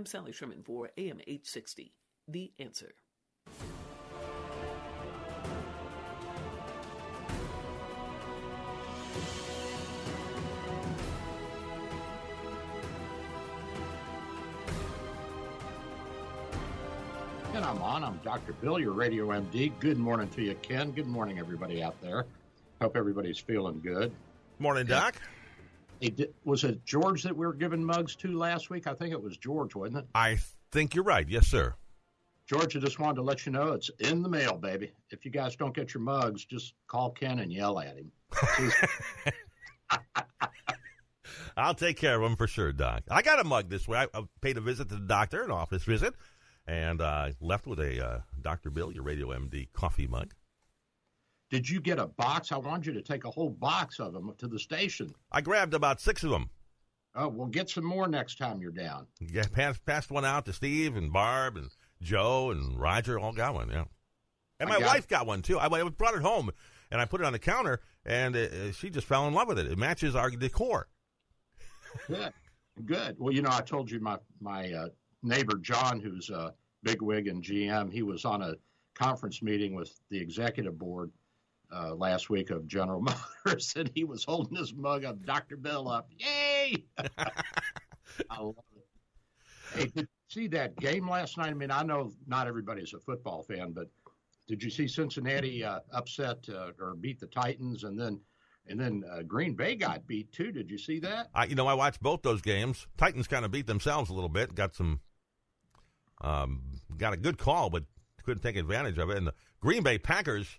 I'm Sally Sherman for AM 860. The answer. And I'm on. I'm Dr. Bill, your radio MD. Good morning to you, Ken. Good morning, everybody out there. Hope everybody's feeling good. Morning, Doc. Hey, di- was it George that we were giving mugs to last week? I think it was George, wasn't it? I think you're right. Yes, sir. George, I just wanted to let you know it's in the mail, baby. If you guys don't get your mugs, just call Ken and yell at him. I'll take care of him for sure, Doc. I got a mug this way. I, I paid a visit to the doctor, an office visit, and uh, left with a uh, Dr. Bill, your Radio MD coffee mug. Did you get a box? I wanted you to take a whole box of them to the station. I grabbed about six of them. Oh, well, get some more next time you're down. Yeah, passed, passed one out to Steve and Barb and Joe and Roger. All got one, yeah. And my got- wife got one too. I, I brought it home and I put it on the counter, and uh, she just fell in love with it. It matches our decor. Good, good. Well, you know, I told you my my uh, neighbor John, who's a bigwig in GM, he was on a conference meeting with the executive board uh, last week of General Motors, and he was holding his mug of Dr. Bill up. Yay! I love it. Hey, did you see that game last night? I mean, I know not everybody's a football fan, but did you see Cincinnati uh, upset uh, or beat the Titans, and then and then uh, Green Bay got beat too? Did you see that? I, you know, I watched both those games. Titans kind of beat themselves a little bit. Got some, um, got a good call, but couldn't take advantage of it. And the Green Bay Packers,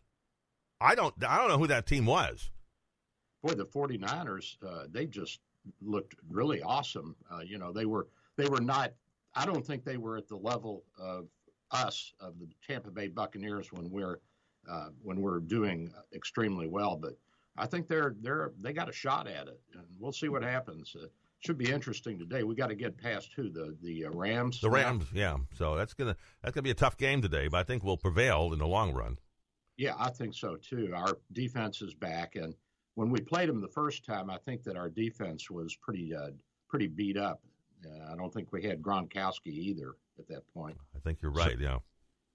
I don't, I don't know who that team was. boy, the 49ers, uh, they just looked really awesome. Uh, you know, they were they were not. I don't think they were at the level of us of the Tampa Bay Buccaneers when we're uh, when we're doing extremely well. But I think they're they're they got a shot at it, and we'll see what happens. Uh, should be interesting today. We got to get past who the the uh, Rams. The Rams, yeah. So that's gonna that's gonna be a tough game today, but I think we'll prevail in the long run. Yeah, I think so too. Our defense is back, and when we played them the first time, I think that our defense was pretty uh, pretty beat up. Uh, I don't think we had Gronkowski either at that point. I think you're right. Yeah.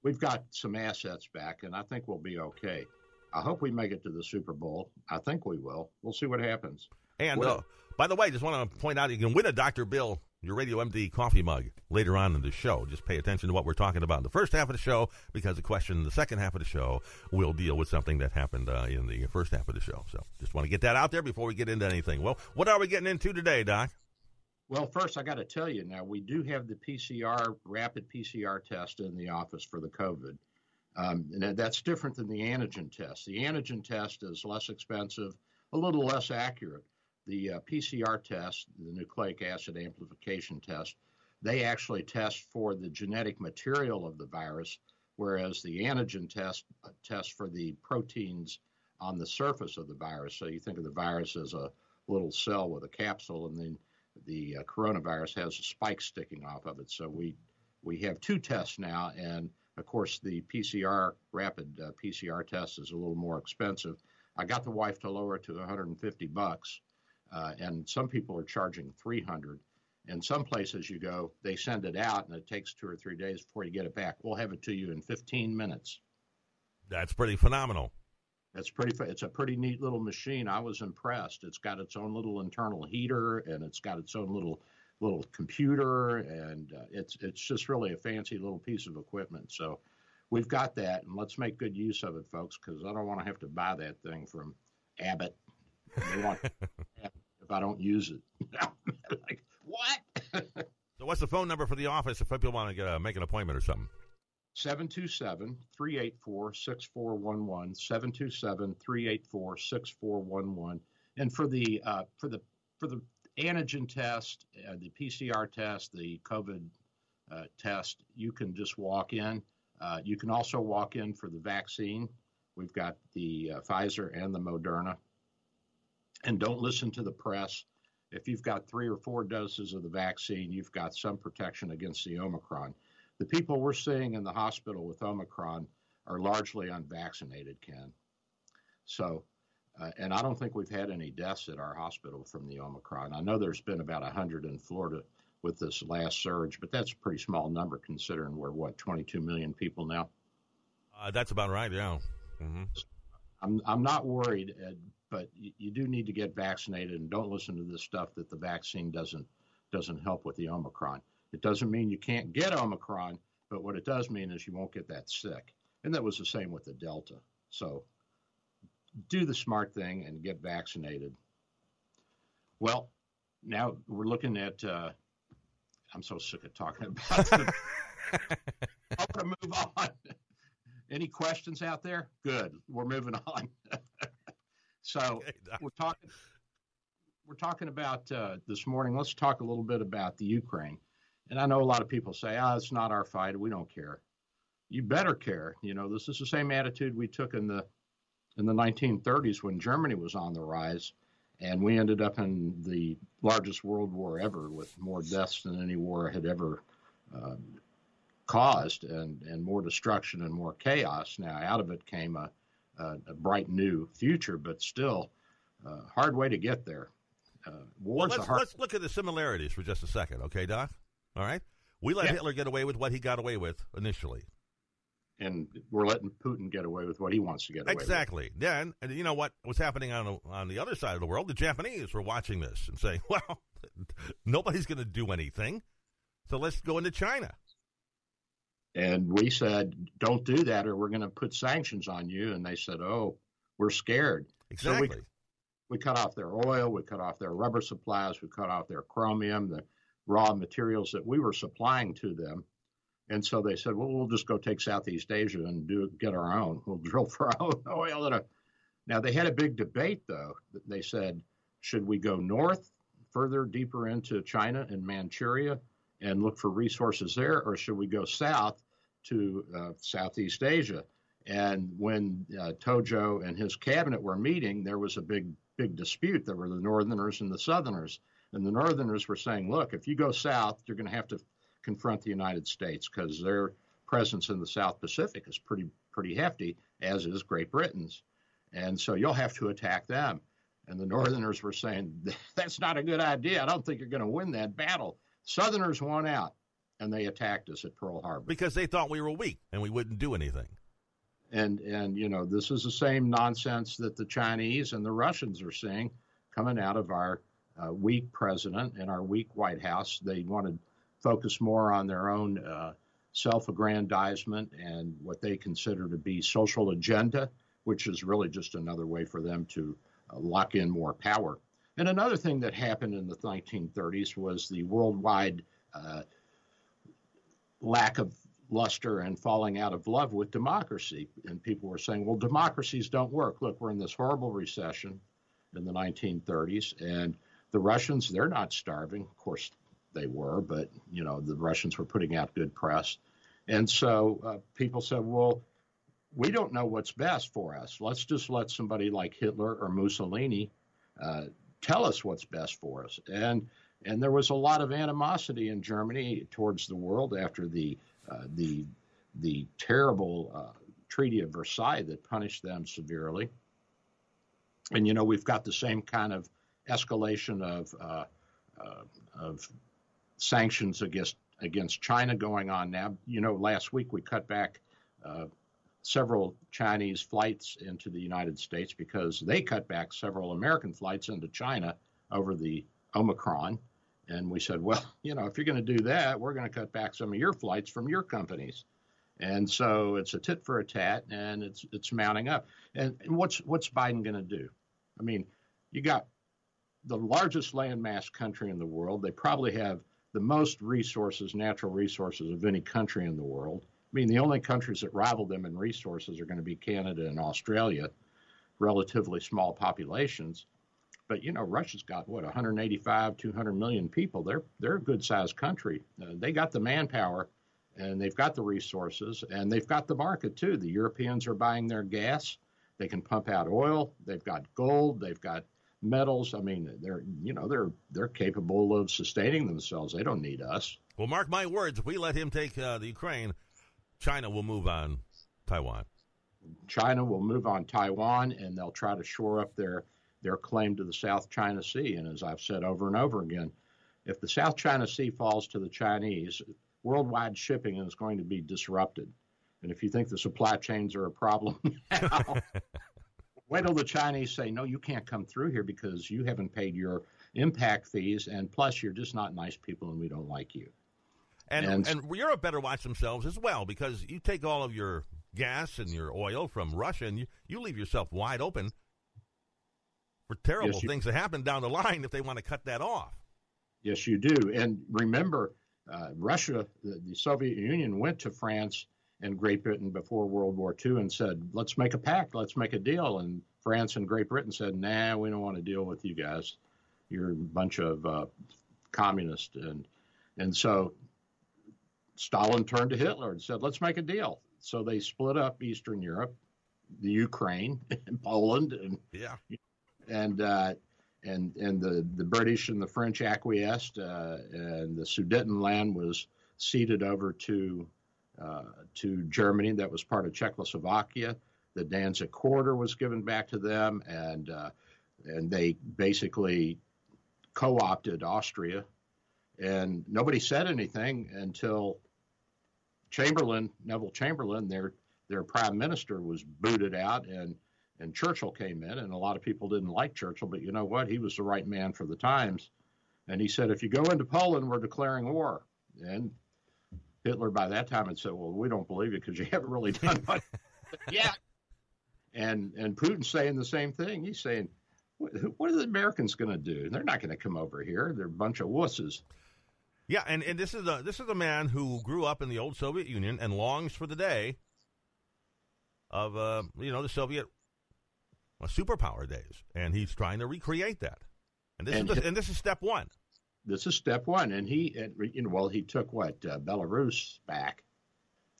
We've got some assets back, and I think we'll be okay. I hope we make it to the Super Bowl. I think we will. We'll see what happens. And uh, by the way, just want to point out you can win a Dr. Bill, your Radio MD coffee mug later on in the show. Just pay attention to what we're talking about in the first half of the show because the question in the second half of the show will deal with something that happened uh, in the first half of the show. So just want to get that out there before we get into anything. Well, what are we getting into today, Doc? Well, first, I got to tell you now, we do have the PCR, rapid PCR test in the office for the COVID. Um, and that's different than the antigen test. The antigen test is less expensive, a little less accurate. The uh, PCR test, the nucleic acid amplification test, they actually test for the genetic material of the virus, whereas the antigen test uh, tests for the proteins on the surface of the virus. So you think of the virus as a little cell with a capsule, and then the uh, coronavirus has a spike sticking off of it. So we we have two tests now, and of course the PCR rapid uh, PCR test is a little more expensive. I got the wife to lower it to 150 bucks, uh, and some people are charging 300. And some places you go, they send it out, and it takes two or three days before you get it back. We'll have it to you in 15 minutes. That's pretty phenomenal. It's pretty. It's a pretty neat little machine. I was impressed. It's got its own little internal heater, and it's got its own little little computer, and uh, it's it's just really a fancy little piece of equipment. So we've got that, and let's make good use of it, folks, because I don't want to have to buy that thing from Abbott. They want if I don't use it. like what? So what's the phone number for the office if people want to get make an appointment or something? 727 384 6411 727 384 6411 and for the uh, for the for the antigen test, uh, the PCR test, the COVID uh, test, you can just walk in. Uh, you can also walk in for the vaccine. We've got the uh, Pfizer and the Moderna. And don't listen to the press. If you've got three or four doses of the vaccine, you've got some protection against the Omicron. The people we're seeing in the hospital with Omicron are largely unvaccinated, Ken. So, uh, and I don't think we've had any deaths at our hospital from the Omicron. I know there's been about 100 in Florida with this last surge, but that's a pretty small number considering we're, what, 22 million people now? Uh, that's about right, yeah. Mm-hmm. I'm, I'm not worried, Ed, but you, you do need to get vaccinated and don't listen to this stuff that the vaccine doesn't doesn't help with the Omicron. It doesn't mean you can't get Omicron, but what it does mean is you won't get that sick. And that was the same with the Delta. So do the smart thing and get vaccinated. Well, now we're looking at. Uh, I'm so sick of talking about. The, I want to move on. Any questions out there? Good. We're moving on. so okay, we're talking. We're talking about uh, this morning. Let's talk a little bit about the Ukraine. And I know a lot of people say, "Ah, oh, it's not our fight. We don't care." You better care. You know, this is the same attitude we took in the in the 1930s when Germany was on the rise, and we ended up in the largest world war ever with more deaths than any war had ever uh, caused, and, and more destruction and more chaos. Now, out of it came a, a, a bright new future, but still, uh, hard way to get there. Uh, well, let's, hard- let's look at the similarities for just a second, okay, Doc? All right? We let yeah. Hitler get away with what he got away with initially and we're letting Putin get away with what he wants to get away exactly. with. Exactly. Then, and you know what was happening on the, on the other side of the world? The Japanese were watching this and saying, "Well, nobody's going to do anything, so let's go into China." And we said, "Don't do that, or we're going to put sanctions on you." And they said, "Oh, we're scared." Exactly. So we, we cut off their oil, we cut off their rubber supplies, we cut off their chromium, the raw materials that we were supplying to them and so they said, well, we'll just go take Southeast Asia and do get our own. We'll drill for our own oil. Uh, now they had a big debate though. They said, should we go north, further deeper into China and Manchuria, and look for resources there, or should we go south to uh, Southeast Asia? And when uh, Tojo and his cabinet were meeting, there was a big, big dispute. There were the Northerners and the Southerners. And the Northerners were saying, look, if you go south, you're going to have to confront the United States because their presence in the South Pacific is pretty pretty hefty, as is Great Britain's, and so you'll have to attack them. And the Northerners were saying that's not a good idea. I don't think you're going to win that battle. Southerners won out, and they attacked us at Pearl Harbor because they thought we were weak and we wouldn't do anything. And and you know this is the same nonsense that the Chinese and the Russians are seeing coming out of our uh, weak president and our weak White House. They want to focus more on their own uh, self-aggrandizement and what they consider to be social agenda, which is really just another way for them to uh, lock in more power. And another thing that happened in the 1930s was the worldwide uh, lack of luster and falling out of love with democracy. And people were saying, well, democracies don't work. Look, we're in this horrible recession in the 1930s, and the Russians, they're not starving. Of course, they were, but you know the Russians were putting out good press, and so uh, people said, "Well, we don't know what's best for us. Let's just let somebody like Hitler or Mussolini uh, tell us what's best for us." And and there was a lot of animosity in Germany towards the world after the uh, the the terrible uh, Treaty of Versailles that punished them severely. And you know we've got the same kind of escalation of uh, uh, of sanctions against against China going on now. You know, last week we cut back uh, several Chinese flights into the United States because they cut back several American flights into China over the Omicron. And we said, well, you know, if you're going to do that, we're going to cut back some of your flights from your companies. And so it's a tit for a tat, and it's it's mounting up. And, and what's what's Biden going to do? I mean, you got the largest landmass country in the world. They probably have the most resources, natural resources of any country in the world. I mean, the only countries that rival them in resources are going to be Canada and Australia, relatively small populations. But you know, Russia's got what 185, 200 million people. They're they're a good sized country. Uh, they got the manpower, and they've got the resources, and they've got the market too. The Europeans are buying their gas. They can pump out oil. They've got gold. They've got metals. I mean, they're you know they're they're capable of sustaining themselves. They don't need us. Well, mark my words. If we let him take uh, the Ukraine, China will move on Taiwan. China will move on Taiwan, and they'll try to shore up their their claim to the South China Sea. And as I've said over and over again, if the South China Sea falls to the Chinese, worldwide shipping is going to be disrupted. And if you think the supply chains are a problem now, wait till the Chinese say, no, you can't come through here because you haven't paid your impact fees, and plus you're just not nice people and we don't like you. And, and, and Europe better watch themselves as well because you take all of your gas and your oil from Russia and you, you leave yourself wide open for terrible yes, things to happen down the line if they want to cut that off. Yes, you do. And remember, uh, Russia, the, the, Soviet Union went to France and Great Britain before World War II and said, let's make a pact, let's make a deal. And France and Great Britain said, nah, we don't want to deal with you guys. You're a bunch of uh, communists. And, and so Stalin turned to Hitler and said, let's make a deal. So they split up Eastern Europe, the Ukraine, and Poland, and yeah, and uh, and and the the British and the French acquiesced, uh, and the Sudetenland was ceded over to uh, to Germany. That was part of Czechoslovakia. The Danzig Corridor was given back to them, and uh, and they basically co-opted Austria. And nobody said anything until Chamberlain, Neville Chamberlain, their their prime minister, was booted out, and and Churchill came in, and a lot of people didn't like Churchill, but you know what? He was the right man for the times, and he said, if you go into Poland, we're declaring war. And Hitler, by that time, had said, well, we don't believe you because you haven't really done much. yeah. And and Putin's saying the same thing. He's saying, what, what are the Americans going to do? They're not going to come over here. They're a bunch of wusses. Yeah, and, and this is a this is a man who grew up in the old Soviet Union and longs for the day of uh, you know the Soviet uh, superpower days, and he's trying to recreate that. And this and is the, and this is step one. This is step one, and he and, you know well he took what uh, Belarus back.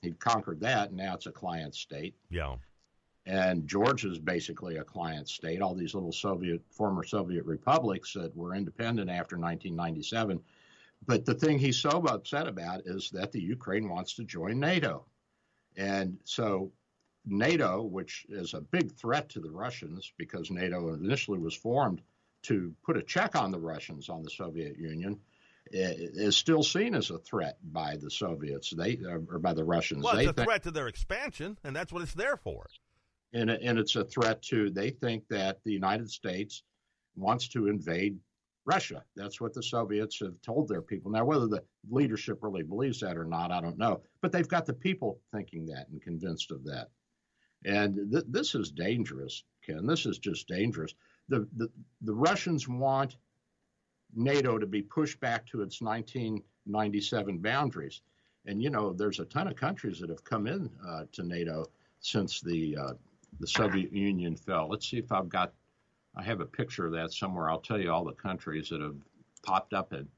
He conquered that, and now it's a client state. Yeah. And Georgia is basically a client state. All these little Soviet, former Soviet republics that were independent after 1997 but the thing he's so upset about is that the Ukraine wants to join NATO. And so NATO, which is a big threat to the Russians because NATO initially was formed to put a check on the Russians on the Soviet Union, is still seen as a threat by the Soviets. They uh, or by the Russians. Well, it's they a threat to their expansion, and that's what it's there for. And and it's a threat to. They think that the United States wants to invade Russia. That's what the Soviets have told their people. Now, whether the leadership really believes that or not, I don't know. But they've got the people thinking that and convinced of that. And th- this is dangerous, Ken. This is just dangerous. The, the, the Russians want NATO to be pushed back to its 1997 boundaries. And, you know, there's a ton of countries that have come in uh, to NATO since the, uh, the Soviet Union fell. Let's see if I've got I have a picture of that somewhere. I'll tell you all the countries that have popped up. In,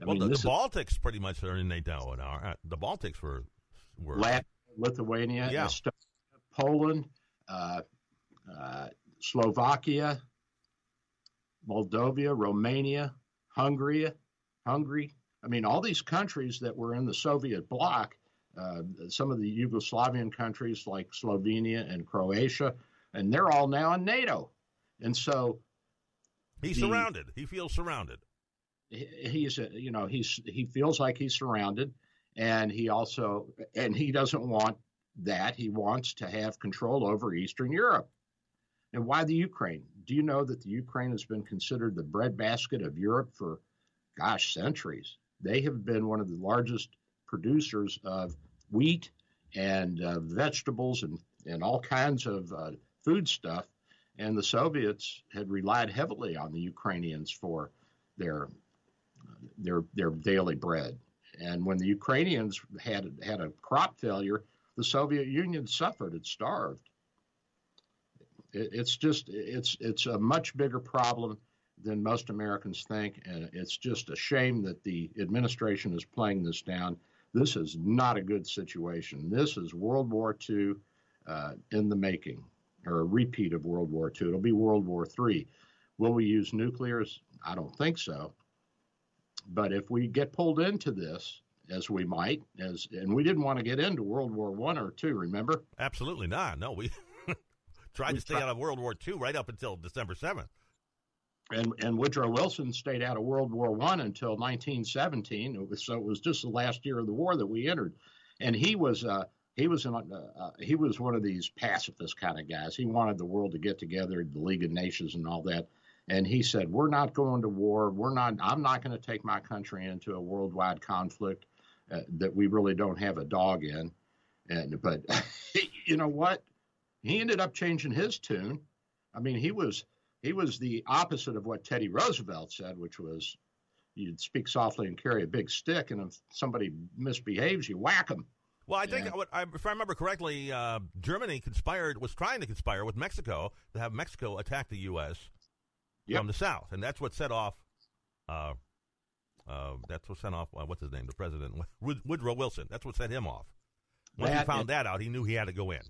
I well, mean, the, the Baltics pretty much are in NATO now. Uh, the Baltics were were Latin, Lithuania, yeah. Estonia, Poland, uh, uh, Slovakia, Moldova, Romania, Hungary, Hungary. I mean, all these countries that were in the Soviet bloc, uh, some of the Yugoslavian countries like Slovenia and Croatia, and they're all now in NATO. And so he's the, surrounded. He feels surrounded. He, he's, you know, he's he feels like he's surrounded, and he also and he doesn't want that. He wants to have control over Eastern Europe. And why the Ukraine? Do you know that the Ukraine has been considered the breadbasket of Europe for, gosh, centuries? They have been one of the largest producers of wheat and uh, vegetables and, and all kinds of uh, food stuff and the Soviets had relied heavily on the Ukrainians for their their their daily bread. And when the Ukrainians had had a crop failure, the Soviet Union suffered; it starved. It, it's just it's it's a much bigger problem, than most Americans think. And it's just a shame that the administration is playing this down. This is not a good situation. This is World War II uh, in the making, or a repeat of World War II. It'll be World War III. Will we use nuclears? I don't think so. But if we get pulled into this, as we might, as and we didn't want to get into World War One or two, remember? Absolutely not. No, we tried we to stay tried. out of World War II right up until December seventh. And and Woodrow Wilson stayed out of World War One until 1917. It was, so it was just the last year of the war that we entered, and he was uh, he was an, uh, uh, he was one of these pacifist kind of guys. He wanted the world to get together, the League of Nations, and all that. And he said, "We're not going to war. We're not. I'm not going to take my country into a worldwide conflict uh, that we really don't have a dog in." And but you know what? He ended up changing his tune. I mean, he was he was the opposite of what Teddy Roosevelt said, which was you'd speak softly and carry a big stick, and if somebody misbehaves, you whack them. Well, I think, yeah. if I remember correctly, uh, Germany conspired, was trying to conspire with Mexico to have Mexico attack the U.S. Yep. from the south, and that's what set off. Uh, uh, that's what sent off. Uh, what's his name? The president Woodrow Wilson. That's what set him off. When that he found that out, he knew he had to go in.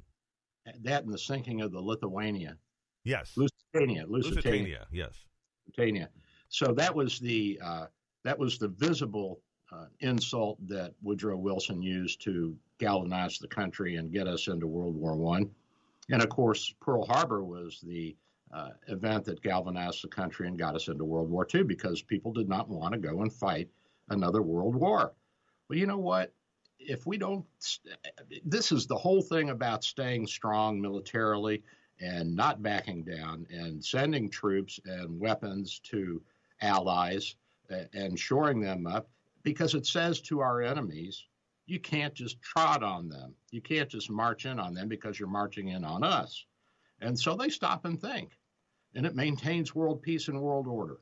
That and the sinking of the Lithuania. Yes. Lusitania. Lusitania. Lusitania yes. Lusitania. So that was the uh, that was the visible uh, insult that Woodrow Wilson used to galvanize the country and get us into World War One. And of course, Pearl Harbor was the uh, event that galvanized the country and got us into World War II because people did not want to go and fight another world war. Well, you know what? If we don't, this is the whole thing about staying strong militarily and not backing down and sending troops and weapons to allies and shoring them up because it says to our enemies, you can't just trot on them. You can't just march in on them because you're marching in on us. And so they stop and think. And it maintains world peace and world order.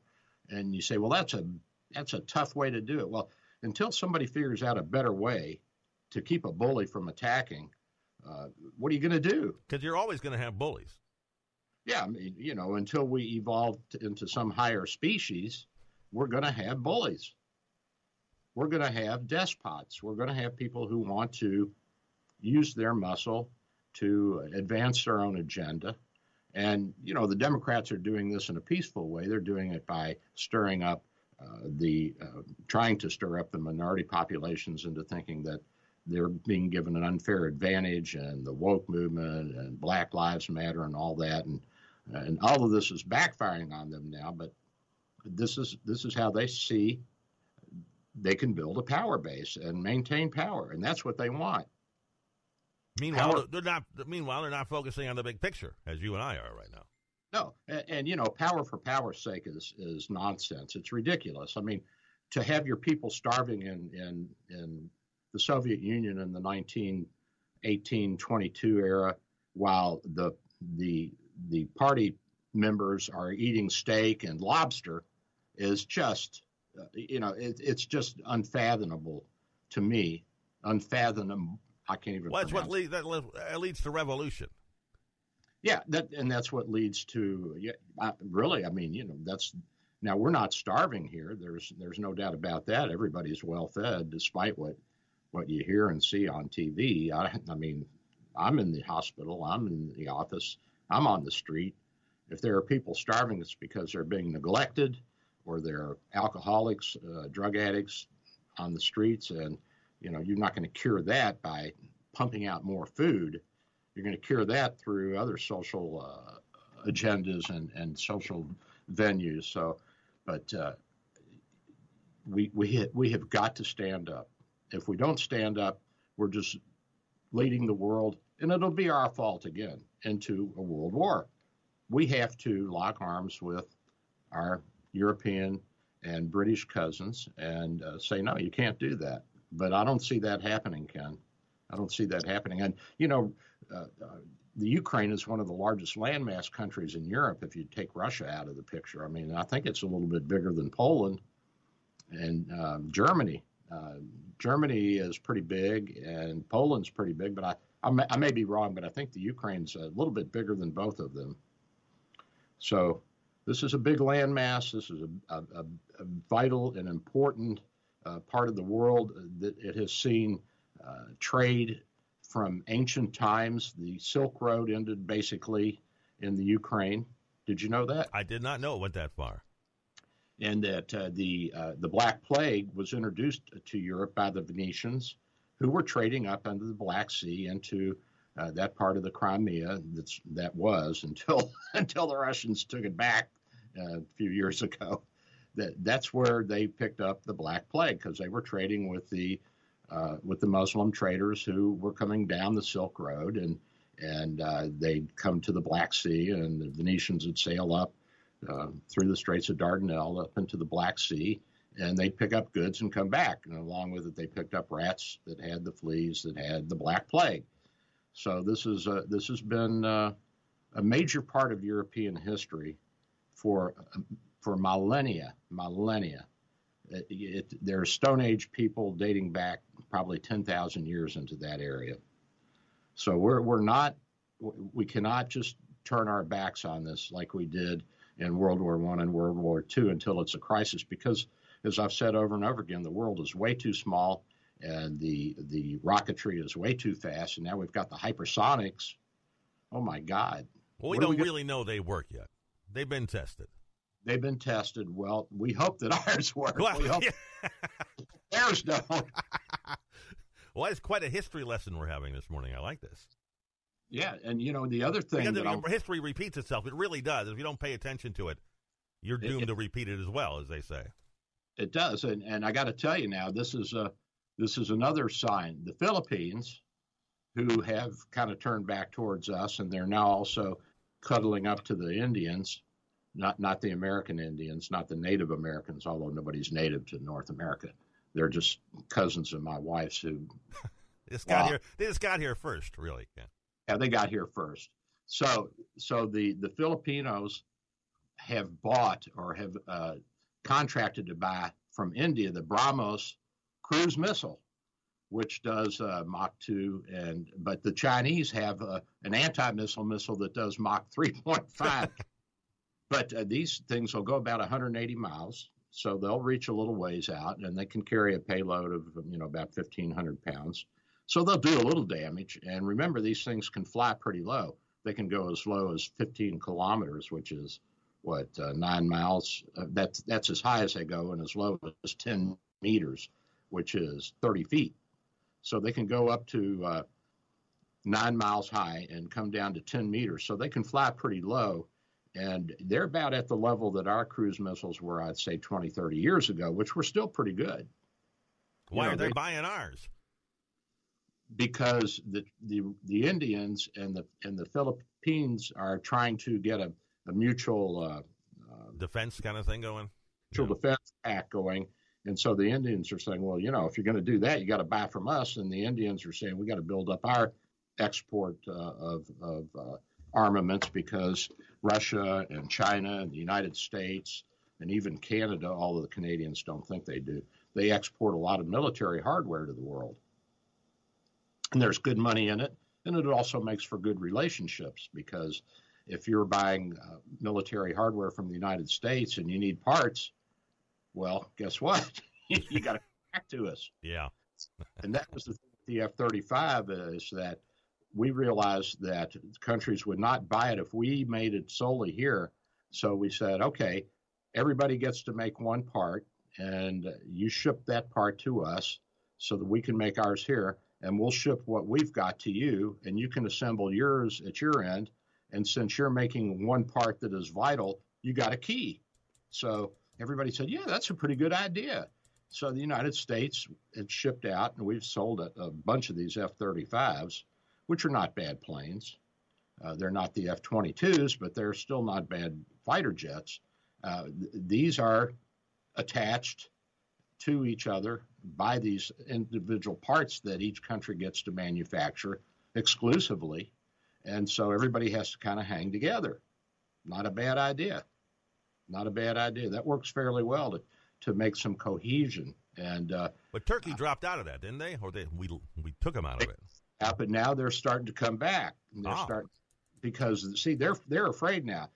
And you say, well, that's a that's a tough way to do it. Well, until somebody figures out a better way to keep a bully from attacking, uh, what are you going to do? Because you're always going to have bullies. Yeah, I mean, you know, until we evolve into some higher species, we're going to have bullies. We're going to have despots. We're going to have people who want to use their muscle to advance their own agenda. And, you know, the Democrats are doing this in a peaceful way. They're doing it by stirring up uh, the, uh, trying to stir up the minority populations into thinking that they're being given an unfair advantage and the woke movement and Black Lives Matter and all that. And, and all of this is backfiring on them now, but this is, this is how they see they can build a power base and maintain power. And that's what they want. Meanwhile, power, they're not. Meanwhile, they're not focusing on the big picture as you and I are right now. No, and, and, you know, power for power's sake is is nonsense. It's ridiculous. I mean, to have your people starving in in in the Soviet Union in the 1918 22 era, while the the the party members are eating steak and lobster, is just, uh, you know, it, it's just unfathomable to me, unfathomable I can't even. Well, that's what lead, that leads to revolution. Yeah, that and that's what leads to. Yeah, I, really, I mean, you know, that's now we're not starving here. There's there's no doubt about that. Everybody's well fed, despite what what you hear and see on TV. I, I mean, I'm in the hospital. I'm in the office. I'm on the street. If there are people starving, it's because they're being neglected, or they're alcoholics, uh, drug addicts on the streets, and you know, you're not going to cure that by pumping out more food. You're going to cure that through other social uh, agendas and, and social venues. So, but uh, we we we have got to stand up. If we don't stand up, we're just leading the world, and it'll be our fault again into a world war. We have to lock arms with our European and British cousins and uh, say, no, you can't do that but I don't see that happening, Ken. I don't see that happening. And you know, uh, uh, the Ukraine is one of the largest landmass countries in Europe. If you take Russia out of the picture, I mean, I think it's a little bit bigger than Poland and um, Germany. Uh, Germany is pretty big, and Poland's pretty big. But I, I may, I may be wrong, but I think the Ukraine's a little bit bigger than both of them. So this is a big landmass. This is a, a, a vital and important part of the world that it has seen uh, trade from ancient times. The Silk Road ended basically in the Ukraine. Did you know that? I did not know it went that far. And that uh, the uh, the Black Plague was introduced to Europe by the Venetians, who were trading up under the Black Sea into uh, that part of the Crimea that's, that was until until the Russians took it back uh, a few years ago. That that's where they picked up the Black Plague because they were trading with the uh, with the Muslim traders who were coming down the Silk Road and and uh, they'd come to the Black Sea and the Venetians would sail up uh, through the Straits of Dardanelles up into the Black Sea and they'd pick up goods and come back. And along with it, they picked up rats that had the fleas that had the Black Plague. So this is this has been uh, a major part of European history for for millennia, millennia. It, it, there are Stone Age people dating back probably 10,000 years into that area. So we're we're not we cannot just turn our backs on this like we did in World War One and World War Two until it's a crisis because as I've said over and over again, the world is way too small and the the rocketry is way too fast, and now we've got the hypersonics. Oh my God! Well, we what don't really know they work yet. They've been tested. They've been tested. Well, we hope that ours work. Well, we hope yeah. theirs don't. well, it's quite a history lesson we're having this morning. I like this. Yeah, and you know the other thing because that history repeats itself. It really does. If you don't pay attention to it, you're doomed it, it, to repeat it as well, as they say. It does, and and I got to tell you now, this is a this is another sign. The Philippines, who have kind of turned back towards us, and they're now also cuddling up to the Indians, not not the American Indians, not the Native Americans, although nobody's native to North America. They're just cousins of my wife's who just got here. They just got here first, really. Yeah. yeah, they got here first. So so the the Filipinos have bought or have uh, contracted to buy from India the BrahMos cruise missile, which does uh, Mach 2, and but the Chinese have uh, an anti-missile missile that does Mach 3.5. but uh, these things will go about 180 miles, so they'll reach a little ways out, and they can carry a payload of you know about 1,500 pounds. So they'll do a little damage. And remember, these things can fly pretty low. They can go as low as 15 kilometers, which is what uh, nine miles. Uh, that's that's as high as they go, and as low as 10 meters which is 30 feet. So they can go up to uh, nine miles high and come down to 10 meters. So they can fly pretty low. And they're about at the level that our cruise missiles were, I'd say, 20, 30 years ago, which were still pretty good. Why you know, are they, they buying ours? Because the, the the Indians and the and the Philippines are trying to get a, a mutual uh, uh, defense kind of thing going. Mutual yeah. defense act going, and so the Indians are saying, well, you know, if you're going to do that, you got to buy from us. And the Indians are saying, we got to build up our export uh, of, of uh, armaments because Russia and China and the United States and even Canada, although the Canadians don't think they do, they export a lot of military hardware to the world. And there's good money in it. And it also makes for good relationships because if you're buying uh, military hardware from the United States and you need parts, well, guess what? you got to come back to us. Yeah. and that was the thing with the F 35 is that we realized that countries would not buy it if we made it solely here. So we said, okay, everybody gets to make one part, and you ship that part to us so that we can make ours here, and we'll ship what we've got to you, and you can assemble yours at your end. And since you're making one part that is vital, you got a key. So everybody said, yeah, that's a pretty good idea. So the United States had shipped out, and we've sold a, a bunch of these F 35s, which are not bad planes. Uh, they're not the F 22s, but they're still not bad fighter jets. Uh, th- these are attached to each other by these individual parts that each country gets to manufacture exclusively. And so everybody has to kind of hang together. Not a bad idea not a bad idea. That works fairly well to, to make some cohesion. And uh, but Turkey dropped out of that, didn't they? Or they we we took them out of it. Yeah, but now they're starting to come back. And they're oh. starting because see they're they're afraid now.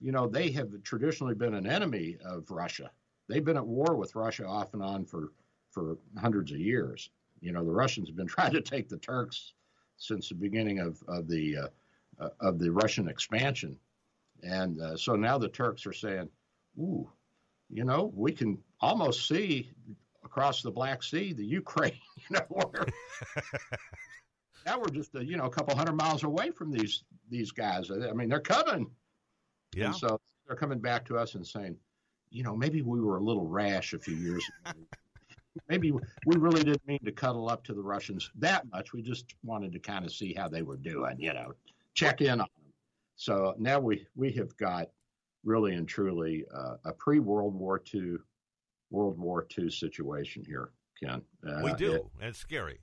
you know, they have traditionally been an enemy of Russia. They've been at war with Russia off and on for, for hundreds of years. You know, the Russians have been trying to take the Turks since the beginning of, of the uh, uh, of the Russian expansion, and uh, so now the Turks are saying, "Ooh, you know, we can almost see across the Black Sea the Ukraine. You know, where now we're just a, you know a couple hundred miles away from these these guys. I mean, they're coming. Yeah. And so they're coming back to us and saying, you know, maybe we were a little rash a few years ago. maybe we really didn't mean to cuddle up to the Russians that much. We just wanted to kind of see how they were doing, you know, check in on them. So now we we have got really and truly uh, a pre World War II World War II situation here, Ken. Uh, we do, it, and it's scary.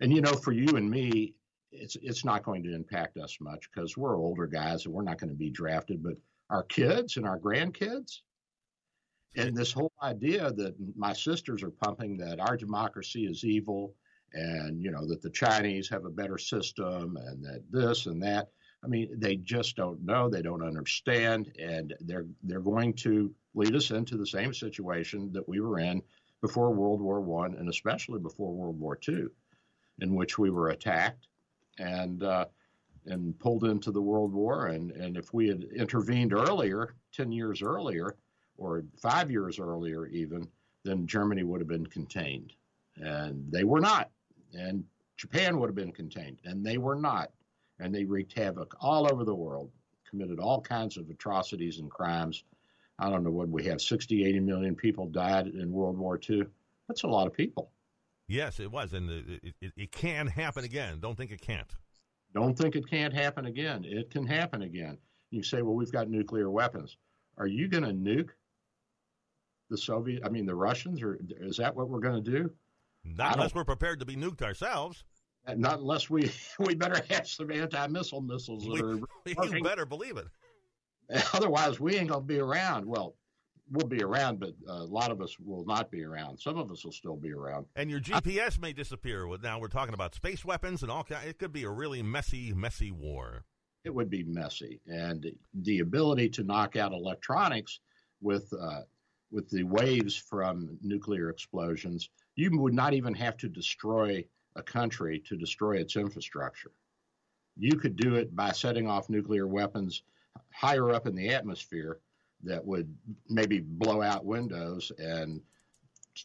And you know, for you and me, it's it's not going to impact us much because we're older guys and we're not going to be drafted. But our kids and our grandkids, and this whole idea that my sisters are pumping that our democracy is evil, and you know that the Chinese have a better system, and that this and that. I mean, they just don't know. They don't understand, and they're they're going to lead us into the same situation that we were in before World War One, and especially before World War Two in which we were attacked and uh, and pulled into the World War. And, and if we had intervened earlier, 10 years earlier, or five years earlier even, then Germany would have been contained. And they were not. And Japan would have been contained. And they were not. And they wreaked havoc all over the world, committed all kinds of atrocities and crimes. I don't know what we have 60, 80 million people died in World War II. That's a lot of people. Yes, it was, and it, it, it, can happen again. Don't think it can't. Don't think it can't happen again. It can happen again. You say, well, we've got nuclear weapons. Are you going to nuke the Soviet? I mean, the Russians, or is that what we're going to do? Not unless we're prepared to be nuked ourselves. Not unless we we better have some anti-missile missiles. We, are you better believe it. Otherwise, we ain't going to be around. Well, we'll be around, but a lot of us will not be around. Some of us will still be around. And your GPS I, may disappear. Now we're talking about space weapons and all kind. It could be a really messy, messy war. It would be messy, and the ability to knock out electronics with uh, with the waves from nuclear explosions, you would not even have to destroy a country to destroy its infrastructure. You could do it by setting off nuclear weapons higher up in the atmosphere that would maybe blow out windows and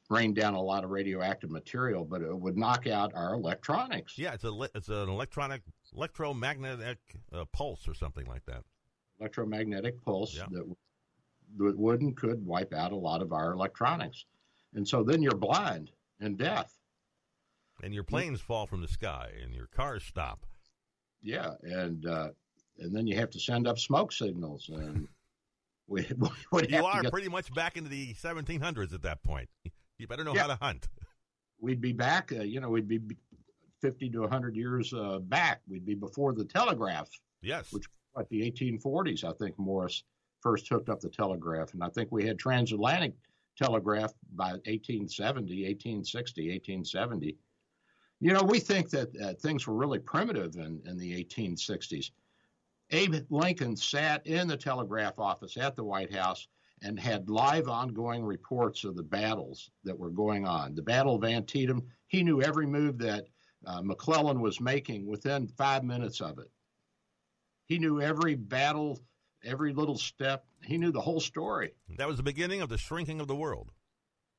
rain down a lot of radioactive material, but it would knock out our electronics. Yeah, it's a it's an electronic electromagnetic uh, pulse or something like that. Electromagnetic pulse yeah. that, that would and could wipe out a lot of our electronics, and so then you're blind and deaf. And your planes fall from the sky, and your cars stop. Yeah, and uh, and then you have to send up smoke signals and we you are pretty much back into the 1700s at that point. You better know yeah, how to hunt. We'd be back, uh, you know, we'd be 50 to 100 years uh, back. We'd be before the telegraph. Yes. Which, like the 1840s, I think Morse first hooked up the telegraph. And I think we had transatlantic telegraph by 1870, 1860, 1870. You know, we think that uh, things were really primitive in, in the 1860s. Abe Lincoln sat in the telegraph office at the White House and had live ongoing reports of the battles that were going on. The Battle of Antietam, he knew every move that uh, McClellan was making within five minutes of it. He knew every battle, every little step. He knew the whole story. That was the beginning of the shrinking of the world.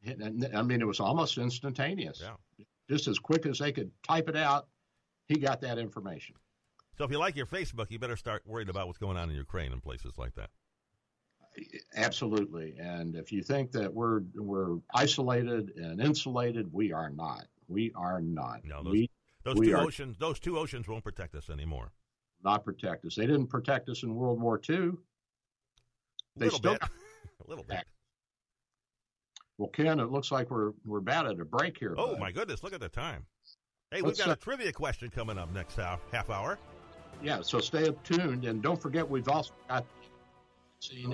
I mean, it was almost instantaneous. Yeah. Just as quick as they could type it out, he got that information. So if you like your Facebook, you better start worrying about what's going on in Ukraine and places like that. Absolutely. And if you think that we're we're isolated and insulated, we are not. We are not. No, those, we, those we two are, oceans those two oceans won't protect us anymore. Not protect us. They didn't protect us in World War II. They little still bit. a little bit. Well, Ken, it looks like we're we're about at a break here. Oh bud. my goodness, look at the time. Hey, Let's we've got uh, a trivia question coming up next half, half hour yeah, so stay tuned. And don't forget, we've also got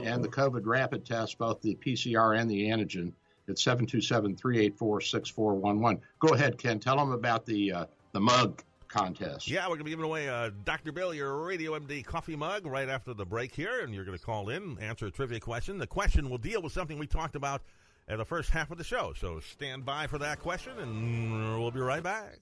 and the COVID rapid test, both the PCR and the antigen at 727 384 6411. Go ahead, Ken. Tell them about the, uh, the mug contest. Yeah, we're going to be giving away a Dr. Bill, your Radio MD coffee mug right after the break here, and you're going to call in, answer a trivia question. The question will deal with something we talked about at the first half of the show. So stand by for that question, and we'll be right back.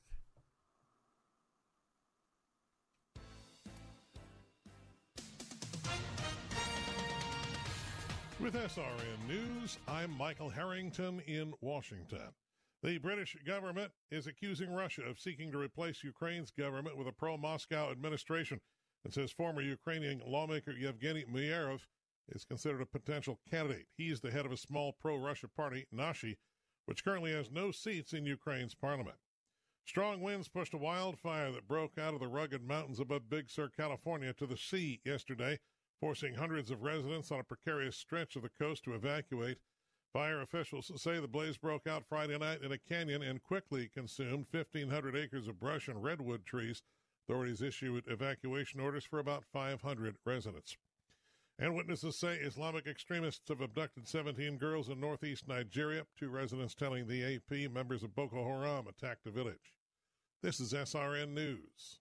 With SRN News, I'm Michael Harrington in Washington. The British government is accusing Russia of seeking to replace Ukraine's government with a pro Moscow administration. It says former Ukrainian lawmaker Yevgeny Murayev is considered a potential candidate. He's the head of a small pro Russia party, Nashi, which currently has no seats in Ukraine's parliament. Strong winds pushed a wildfire that broke out of the rugged mountains above Big Sur, California, to the sea yesterday, forcing hundreds of residents on a precarious stretch of the coast to evacuate. Fire officials say the blaze broke out Friday night in a canyon and quickly consumed 1,500 acres of brush and redwood trees. Authorities issued evacuation orders for about 500 residents. And witnesses say Islamic extremists have abducted 17 girls in northeast Nigeria. Two residents telling the AP members of Boko Haram attacked a village. This is SRN News.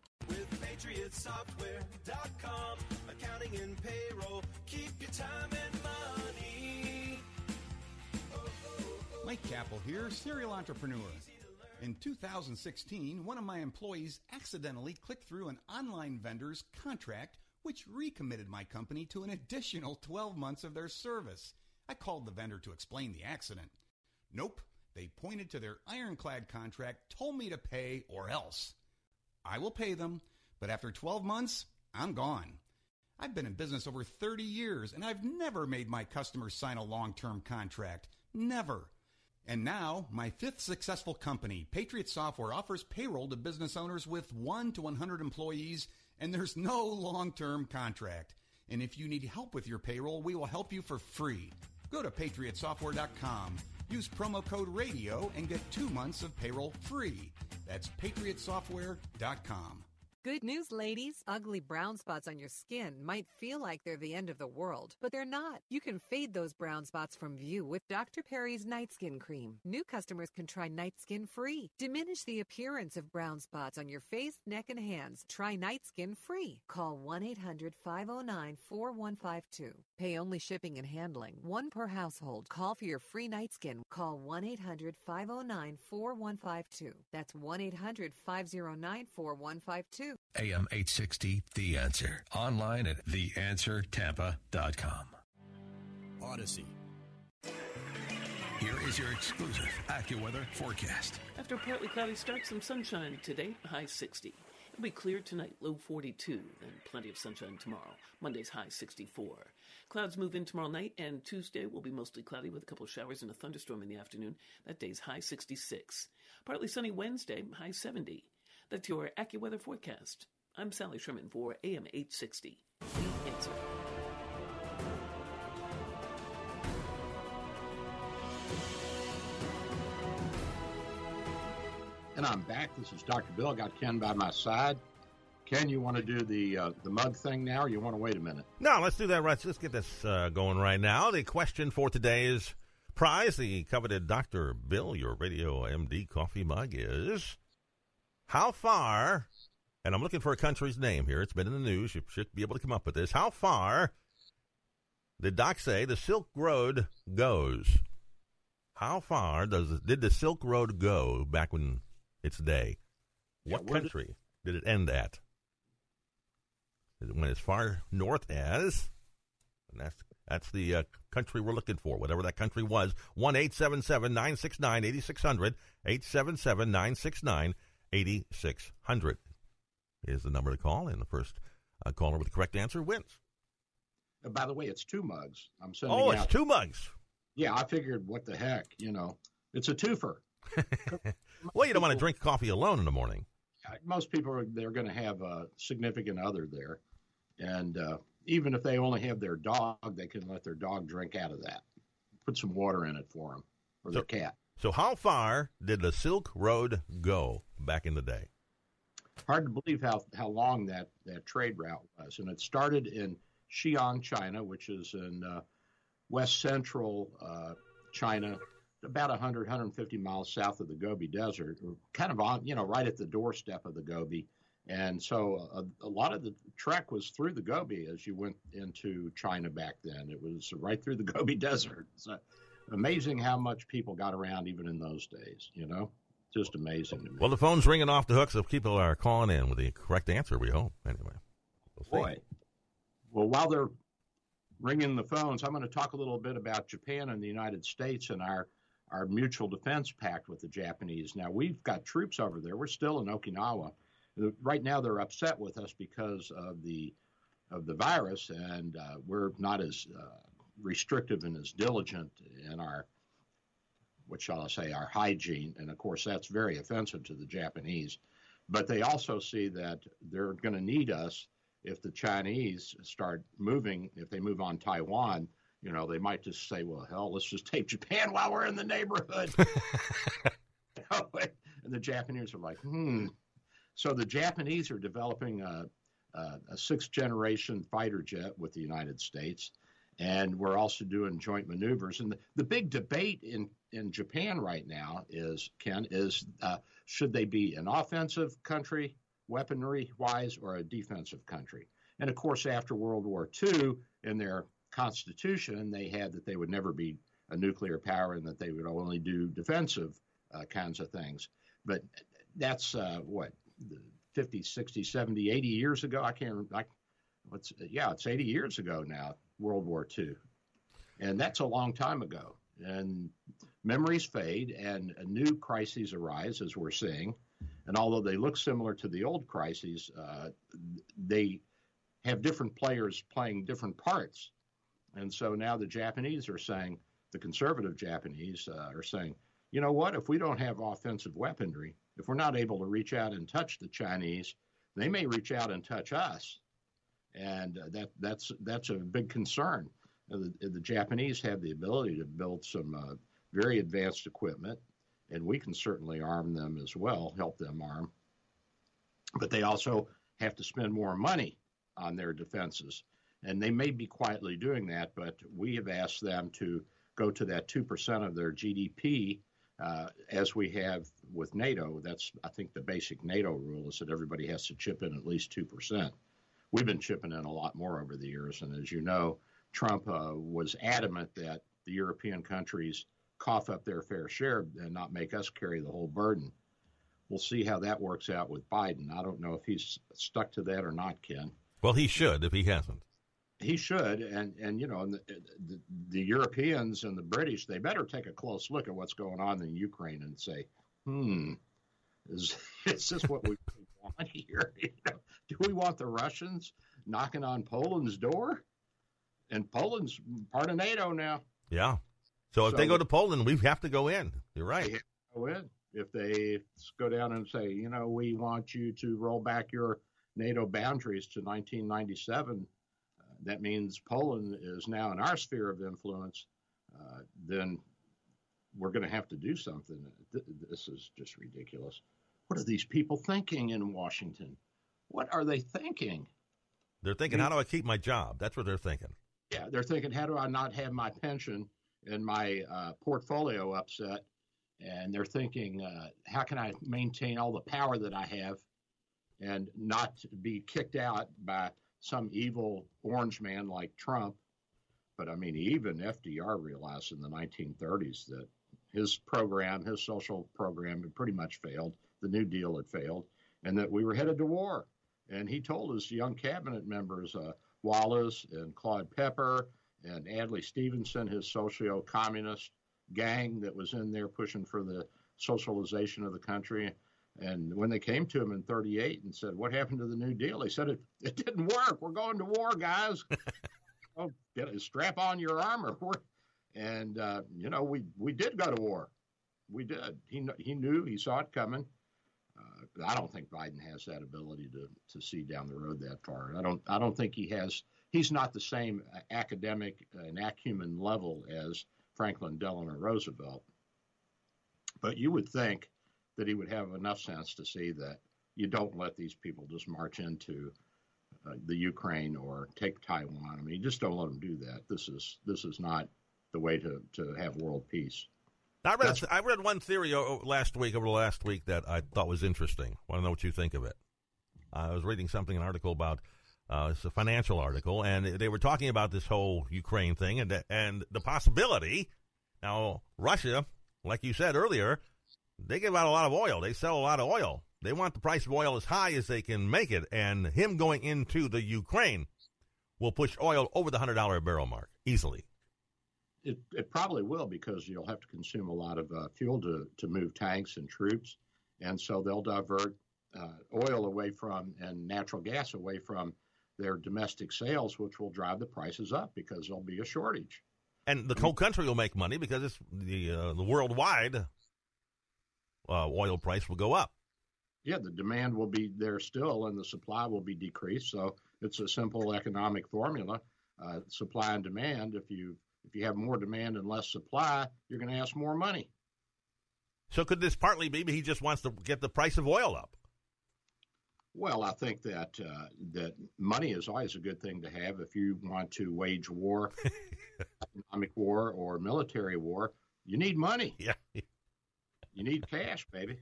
With PatriotSoftware.com, accounting and payroll, keep your time and money. Mike Kappel here, serial entrepreneur. In 2016, one of my employees accidentally clicked through an online vendor's contract, which recommitted my company to an additional 12 months of their service. I called the vendor to explain the accident. Nope, they pointed to their ironclad contract, told me to pay or else. I will pay them, but after 12 months, I'm gone. I've been in business over 30 years and I've never made my customers sign a long term contract. Never. And now, my fifth successful company, Patriot Software, offers payroll to business owners with 1 to 100 employees, and there's no long term contract. And if you need help with your payroll, we will help you for free. Go to patriotsoftware.com, use promo code RADIO, and get two months of payroll free. That's patriotsoftware.com. Good news, ladies. Ugly brown spots on your skin might feel like they're the end of the world, but they're not. You can fade those brown spots from view with Dr. Perry's Night Skin Cream. New customers can try Night Skin free. Diminish the appearance of brown spots on your face, neck, and hands. Try Night Skin free. Call 1 800 509 4152. Pay only shipping and handling, one per household. Call for your free night skin. Call 1 800 509 4152. That's 1 800 509 4152. AM 860, The Answer. Online at theanswertampa.com. Odyssey. Here is your exclusive AccuWeather forecast. After a partly cloudy start, some sunshine today, high 60. It'll be clear tonight, low 42, then plenty of sunshine tomorrow. Monday's high 64. Clouds move in tomorrow night, and Tuesday will be mostly cloudy with a couple showers and a thunderstorm in the afternoon. That day's high 66. Partly sunny Wednesday, high 70. That's your AccuWeather forecast. I'm Sally Sherman for AM 860. The answer. And I'm back. This is Dr. Bill. I Got Ken by my side. Ken, you want to do the uh, the mug thing now, or you want to wait a minute? No, let's do that right. Let's get this uh, going right now. The question for today's prize, the coveted Dr. Bill, your Radio MD coffee mug, is how far, and I'm looking for a country's name here. It's been in the news. You should be able to come up with this. How far did Doc say the Silk Road goes? How far does did the Silk Road go back when its day? What did- country did it end at? It went as far north as, and that's that's the uh, country we're looking for, whatever that country was. One eight seven seven nine six nine eighty six hundred eight seven seven nine six nine eighty six hundred is the number to call, and the first uh, caller with the correct answer wins. Uh, by the way, it's two mugs. I'm sending Oh, out. it's two mugs. Yeah, I figured, what the heck, you know, it's a twofer. Well, you don't want to drink coffee alone in the morning. Most people are they're going to have a significant other there, and uh, even if they only have their dog, they can let their dog drink out of that. Put some water in it for them or their cat. So, how far did the Silk Road go back in the day? hard to believe how, how long that, that trade route was. And it started in Xi'an, China, which is in uh, west central uh, China, about 100, 150 miles south of the Gobi Desert, kind of on, you know, right at the doorstep of the Gobi. And so a, a lot of the trek was through the Gobi as you went into China back then. It was right through the Gobi Desert. So amazing how much people got around even in those days, you know? Just amazing to me. Well, the phone's ringing off the hook, so people are calling in with the correct answer. We hope. Anyway, we'll. Boy. Well, while they're ringing the phones, I'm going to talk a little bit about Japan and the United States and our our mutual defense pact with the Japanese. Now we've got troops over there. We're still in Okinawa. Right now, they're upset with us because of the of the virus, and uh, we're not as uh, restrictive and as diligent in our what shall I say, our hygiene. And of course, that's very offensive to the Japanese. But they also see that they're going to need us if the Chinese start moving, if they move on Taiwan, you know, they might just say, well, hell, let's just take Japan while we're in the neighborhood. and the Japanese are like, hmm. So the Japanese are developing a, a, a sixth generation fighter jet with the United States. And we're also doing joint maneuvers. And the, the big debate in, in Japan right now is, Ken, is uh, should they be an offensive country, weaponry wise, or a defensive country? And of course, after World War II, in their constitution, they had that they would never be a nuclear power and that they would only do defensive uh, kinds of things. But that's uh, what, 50, 60, 70, 80 years ago? I can't, I, what's, yeah, it's 80 years ago now, World War II. And that's a long time ago. And memories fade and new crises arise, as we're seeing. And although they look similar to the old crises, uh, they have different players playing different parts. And so now the Japanese are saying, the conservative Japanese uh, are saying, you know what, if we don't have offensive weaponry, if we're not able to reach out and touch the Chinese, they may reach out and touch us. And that, that's, that's a big concern. Uh, the, the Japanese have the ability to build some uh, very advanced equipment, and we can certainly arm them as well, help them arm. But they also have to spend more money on their defenses. And they may be quietly doing that, but we have asked them to go to that 2% of their GDP uh, as we have with NATO. That's, I think, the basic NATO rule is that everybody has to chip in at least 2%. We've been chipping in a lot more over the years. And as you know, Trump uh, was adamant that the European countries cough up their fair share and not make us carry the whole burden. We'll see how that works out with Biden. I don't know if he's stuck to that or not, Ken. Well, he should if he hasn't. he should, and and you know, and the, the, the Europeans and the British, they better take a close look at what's going on in Ukraine and say, hmm, is is this what we want here? You know, do we want the Russians knocking on Poland's door? And Poland's part of NATO now. Yeah. So if So- they go to Poland, we have to go in. You're right. go in. If they go down and say, you know, we want you to roll back your NATO boundaries to 1997, uh, that means Poland is now in our sphere of influence. Uh, then we're going to have to do something. This is just ridiculous. What are these people thinking in Washington? What are they thinking? They're thinking, how do I keep my job? That's what they're thinking. Yeah, they're thinking, how do I not have my pension and my uh, portfolio upset? And they're thinking, uh, how can I maintain all the power that I have and not be kicked out by some evil orange man like Trump? But I mean, even FDR realized in the 1930s that his program, his social program, had pretty much failed. The New Deal had failed, and that we were headed to war. And he told his young cabinet members, uh, Wallace and Claude Pepper and Adlai Stevenson, his socio communist gang that was in there pushing for the socialization of the country. And when they came to him in 38 and said, What happened to the New Deal? He said, It, it didn't work. We're going to war, guys. oh, get strap on your armor. We're, and, uh, you know, we, we did go to war. We did. He, he knew, he saw it coming. I don't think Biden has that ability to, to see down the road that far. I don't I don't think he has. He's not the same academic and acumen level as Franklin Delano Roosevelt. But you would think that he would have enough sense to see that you don't let these people just march into uh, the Ukraine or take Taiwan. I mean, you just don't let them do that. This is this is not the way to, to have world peace. I read I read one theory o- last week over the last week that I thought was interesting. Want to know what you think of it? I was reading something an article about uh, it's a financial article, and they were talking about this whole Ukraine thing and the, and the possibility. Now, Russia, like you said earlier, they give out a lot of oil. They sell a lot of oil. They want the price of oil as high as they can make it, and him going into the Ukraine will push oil over the hundred dollar a barrel mark easily. It, it probably will because you'll have to consume a lot of uh, fuel to, to move tanks and troops. And so they'll divert uh, oil away from and natural gas away from their domestic sales, which will drive the prices up because there'll be a shortage. and the whole country will make money because it's the uh, the worldwide uh, oil price will go up. Yeah, the demand will be there still and the supply will be decreased. So it's a simple economic formula uh, supply and demand. If you if you have more demand and less supply, you're going to ask more money. So could this partly be he just wants to get the price of oil up? Well, I think that uh, that money is always a good thing to have if you want to wage war, economic war, or military war. You need money. Yeah. You need cash, baby.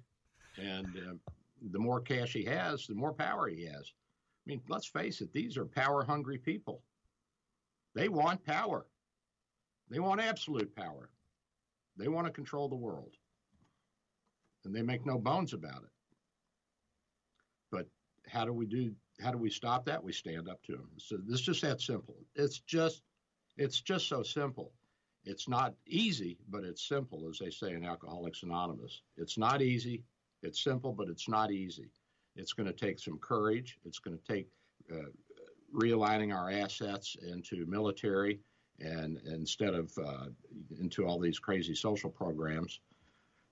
And uh, the more cash he has, the more power he has. I mean, let's face it; these are power-hungry people. They want power. They want absolute power. They want to control the world, and they make no bones about it. But how do we do how do we stop that? We stand up to them so it's just that simple. It's just it's just so simple. It's not easy but it's simple as they say in alcoholics anonymous. It's not easy. It's simple but it's not easy. It's going to take some courage. It's going to take uh, realigning our assets into military and instead of uh, into all these crazy social programs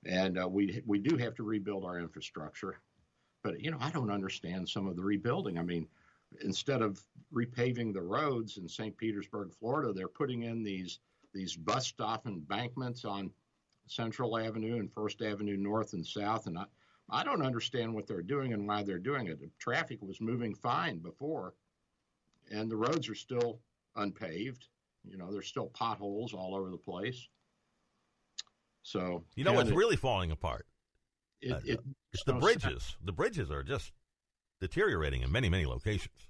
and uh, we we do have to rebuild our infrastructure but you know, I don't understand some of the rebuilding. I mean, instead of repaving the roads in St. Petersburg, Florida, they're putting in these these bus stop embankments on Central Avenue and First Avenue North and South, and I I don't understand what they're doing and why they're doing it. Traffic was moving fine before, and the roads are still unpaved. You know, there's still potholes all over the place. So You know what's it- really falling apart? it, Uh, it, It's the no bridges. The bridges are just deteriorating in many, many locations.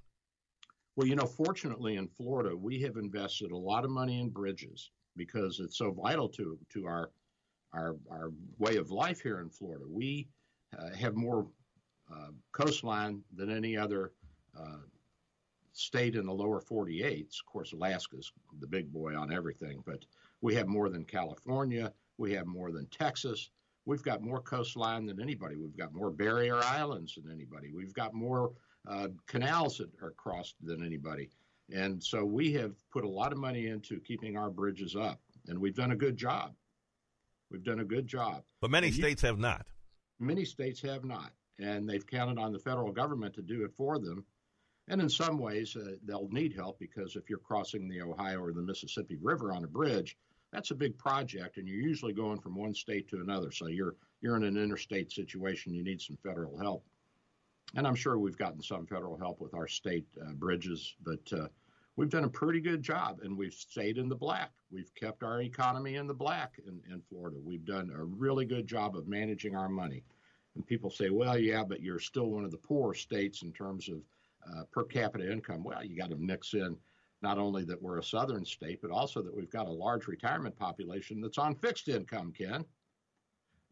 Well, you know, fortunately in Florida, we have invested a lot of money in bridges because it's so vital to to our our our way of life here in Florida. We uh, have more uh, coastline than any other uh, state in the lower 48s. Of course, Alaska's the big boy on everything, but we have more than California. We have more than Texas. We've got more coastline than anybody. We've got more barrier islands than anybody. We've got more uh, canals that are crossed than anybody. And so we have put a lot of money into keeping our bridges up, and we've done a good job. We've done a good job. But many states have not. Many states have not, and they've counted on the federal government to do it for them. And in some ways, uh, they'll need help because if you're crossing the Ohio or the Mississippi River on a bridge, that's a big project, and you're usually going from one state to another. So you're you're in an interstate situation. You need some federal help, and I'm sure we've gotten some federal help with our state uh, bridges, but uh, we've done a pretty good job, and we've stayed in the black. We've kept our economy in the black in, in Florida. We've done a really good job of managing our money. And people say, well, yeah, but you're still one of the poor states in terms of uh, per capita income. Well, you got to mix in not only that we're a southern state, but also that we've got a large retirement population that's on fixed income, Ken.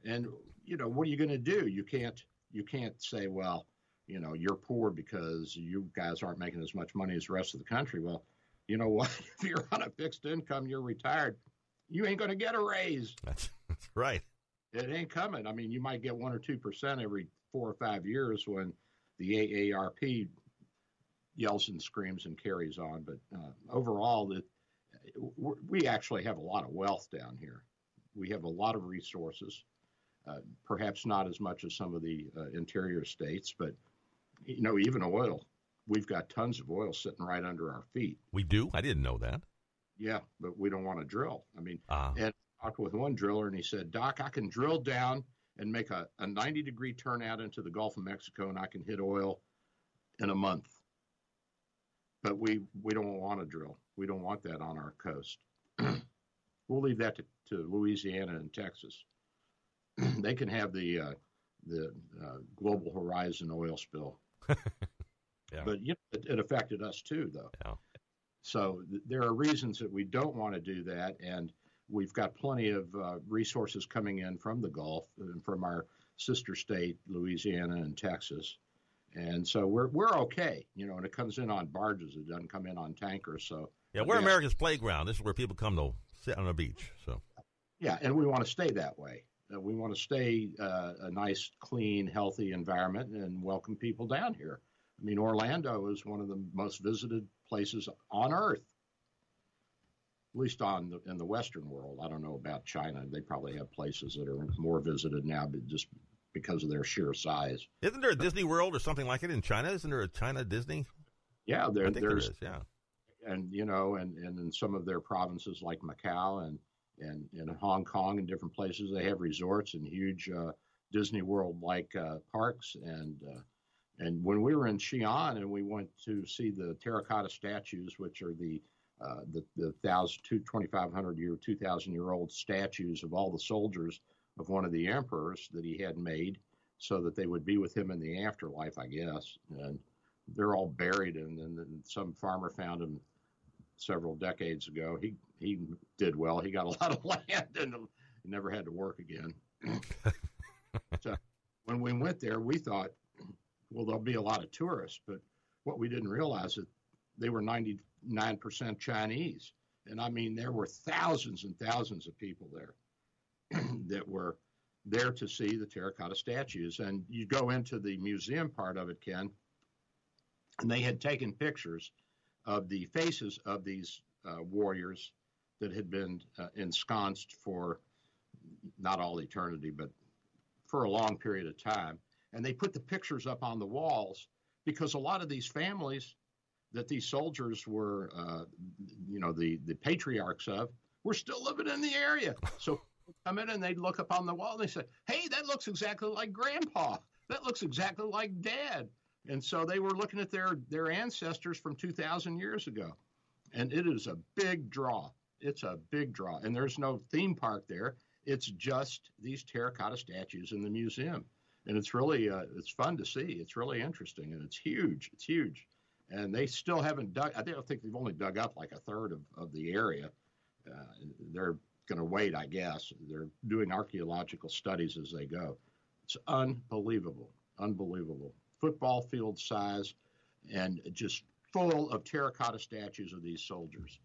And you know, what are you going to do? You can't you can't say, well, you know, you're poor because you guys aren't making as much money as the rest of the country. Well, you know what? if you're on a fixed income, you're retired, you ain't going to get a raise. That's, that's right. It ain't coming. I mean, you might get one or two percent every four or five years when the AARP yells and screams and carries on. But uh, overall, that we actually have a lot of wealth down here. We have a lot of resources. Uh, perhaps not as much as some of the uh, interior states, but you know, even oil. We've got tons of oil sitting right under our feet. We do. I didn't know that. Yeah, but we don't want to drill. I mean, Ah. and I talked with one driller, and he said, "Doc, I can drill down and make a, a 90 degree turn out into the Gulf of Mexico, and I can hit oil in a month." But we we don't want to drill. We don't want that on our coast. we'll leave that to, to Louisiana and Texas. they can have the uh, the uh, global horizon oil spill. Yeah. But you know, it, it affected us too, though. Yeah. So th- there are reasons that we don't want to do that, and we've got plenty of uh, resources coming in from the Gulf and from our sister state, Louisiana and Texas, and so we're we're okay, you know. And it comes in on barges; it doesn't come in on tankers. So Yeah, we're America's playground. This is where people come to sit on a beach. So Yeah, and we want to stay that way. Uh, we want to stay uh, a nice, clean, healthy environment and welcome people down here. I mean, Orlando is one of the most visited places on Earth, at least on the, in the Western world. I don't know about China; they probably have places that are more visited now, but just because of their sheer size. isn't there a Disney World or something like it in China? Isn't there a China Disney? Yeah, there, think there there's. Yeah. and you know, and, and in some of their provinces like Macau and and in Hong Kong and different places, they have resorts and huge uh, Disney World like uh, parks. And uh, and when we were in Xi'an and we went to see the terracotta statues, which are the uh, the the thousand two twenty five hundred year two thousand year old statues of all the soldiers of one of the emperors that he had made, so that they would be with him in the afterlife, I guess. And they're all buried, and then some farmer found them several decades ago. He he did well. He got a lot of land and never had to work again. so when we went there, we thought, well, there'll be a lot of tourists, but what we didn't realize is they were 99% Chinese. And I mean, there were thousands and thousands of people there that were there to see the terracotta statues. And you go into the museum part of it, Ken, and they had taken pictures of the faces of these uh, warriors that had been uh, ensconced for not all eternity, but for a long period of time. And they put the pictures up on the walls because a lot of these families that these soldiers were, uh, you know, the, the patriarchs of, were still living in the area. So come in and they'd look up on the wall and they say, hey, that looks exactly like grandpa. That looks exactly like dad. And so they were looking at their, their ancestors from 2,000 years ago. And it is a big draw. It's a big draw. And there's no theme park there. It's just these terracotta statues in the museum. And it's really, uh, it's fun to see. It's really interesting and it's huge. It's huge. And they still haven't dug, I don't think they've only dug up like a third of, of the area. Uh, they're going to wait, I guess. They're doing archaeological studies as they go. It's unbelievable, unbelievable. Football field size and just full of terracotta statues of these soldiers.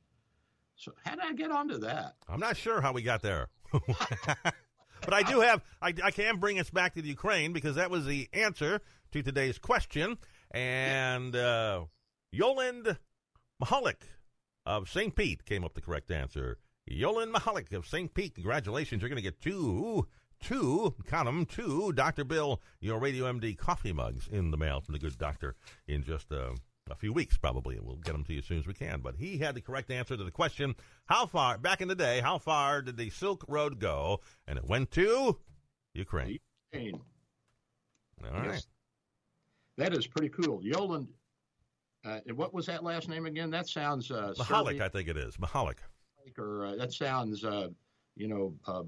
So how did I get onto that? I'm not sure how we got there. but I do have, I, I can bring us back to the Ukraine because that was the answer to today's question. And uh, Yoland Mahalik of St. Pete came up the correct answer. Yoland Mahalik of St. Pete, congratulations. You're going to get two, two, count them, two Dr. Bill, your Radio MD coffee mugs in the mail from the good doctor in just uh, a few weeks, probably. And we'll get them to you as soon as we can. But he had the correct answer to the question how far, back in the day, how far did the Silk Road go? And it went to Ukraine. Ukraine. All right. Yes. That is pretty cool. Yoland, uh, what was that last name again? That sounds uh, Mahalik, Serbian, I think it is. Mahalik. Or uh, that sounds, uh, you know, uh,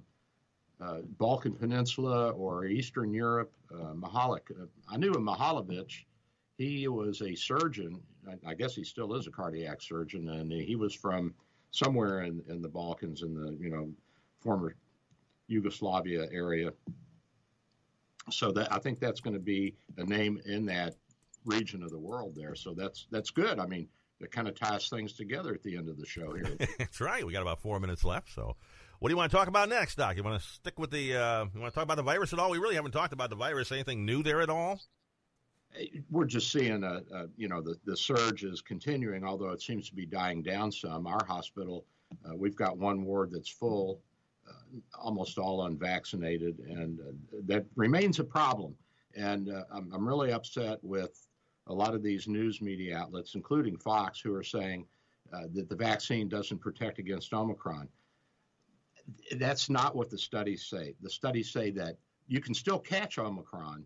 uh, Balkan Peninsula or Eastern Europe. Uh, Mahalik. I knew a Mihalovich. He was a surgeon. I, I guess he still is a cardiac surgeon, and he was from somewhere in, in the Balkans, in the you know former Yugoslavia area. So that I think that's going to be a name in that region of the world there. So that's that's good. I mean, it kind of ties things together at the end of the show here. That's right. We got about four minutes left. So, what do you want to talk about next, Doc? You want to stick with the? Uh, you want to talk about the virus at all? We really haven't talked about the virus. Anything new there at all? We're just seeing a, a you know the the surge is continuing, although it seems to be dying down some. Our hospital, uh, we've got one ward that's full, uh, almost all unvaccinated, and uh, that remains a problem. And uh, I'm, I'm really upset with a lot of these news media outlets, including Fox, who are saying uh, that the vaccine doesn't protect against Omicron. That's not what the studies say. The studies say that you can still catch Omicron,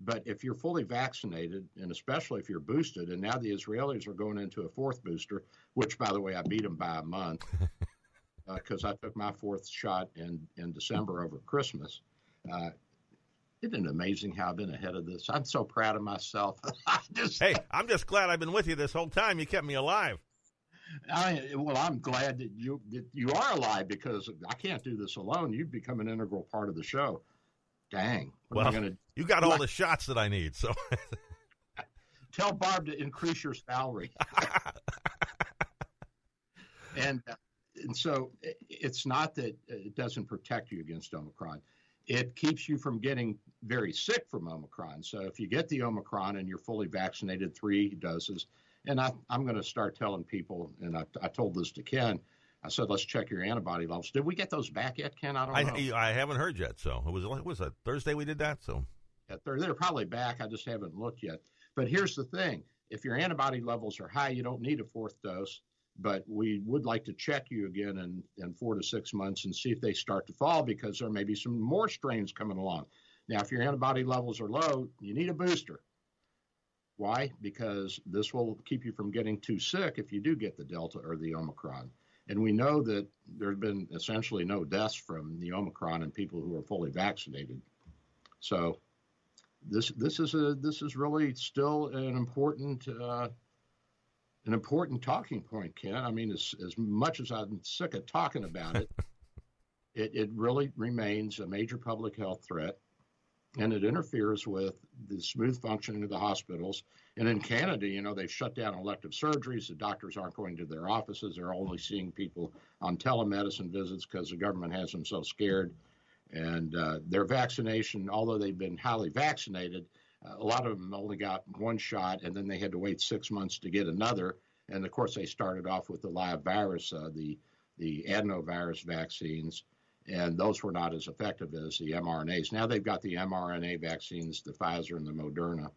but if you're fully vaccinated, and especially if you're boosted, and now the Israelis are going into a fourth booster, which, by the way, I beat them by a month because I took my fourth shot in, in December over Christmas. Uh, isn't it amazing how I've been ahead of this? I'm so proud of myself. Just, Hey, I'm just glad I've been with you this whole time. You kept me alive. I, well, I'm glad that you that you are alive because I can't do this alone. You've become an integral part of the show. Dang, Well, to you got all the shots that I need. So, tell Barb to increase your salary? and uh, and so it's not that it doesn't protect you against Omicron. It keeps you from getting very sick from Omicron. So if you get the Omicron and you're fully vaccinated, three doses, and I, I'm going to start telling people, and I, I told this to Ken. I said, let's check your antibody levels. Did we get those back yet, Ken? I don't know. I, I haven't heard yet. So it was was a Thursday we did that. So Yeah, they're, they're probably back. I just haven't looked yet. But here's the thing if your antibody levels are high, you don't need a fourth dose. But we would like to check you again in, in four to six months and see if they start to fall because there may be some more strains coming along. Now, if your antibody levels are low, you need a booster. Why? Because this will keep you from getting too sick if you do get the Delta or the Omicron. And we know that there have been essentially no deaths from the Omicron in people who are fully vaccinated. So this this is a this is really still an important uh, an important talking point, Ken. I mean, as as much as I'm sick of talking about it, it it really remains a major public health threat, and it interferes with the smooth functioning of the hospitals. And in Canada, you know, they've shut down elective surgeries. The doctors aren't going to their offices. They're only seeing people on telemedicine visits because the government has them so scared and uh, their vaccination, although they've been highly vaccinated, a lot of them only got one shot, and then they had to wait six months to get another. And of course, they started off with the live virus, uh, the the adenovirus vaccines, and those were not as effective as the mRNAs. Now they've got the mRNA vaccines, the Pfizer and the Moderna,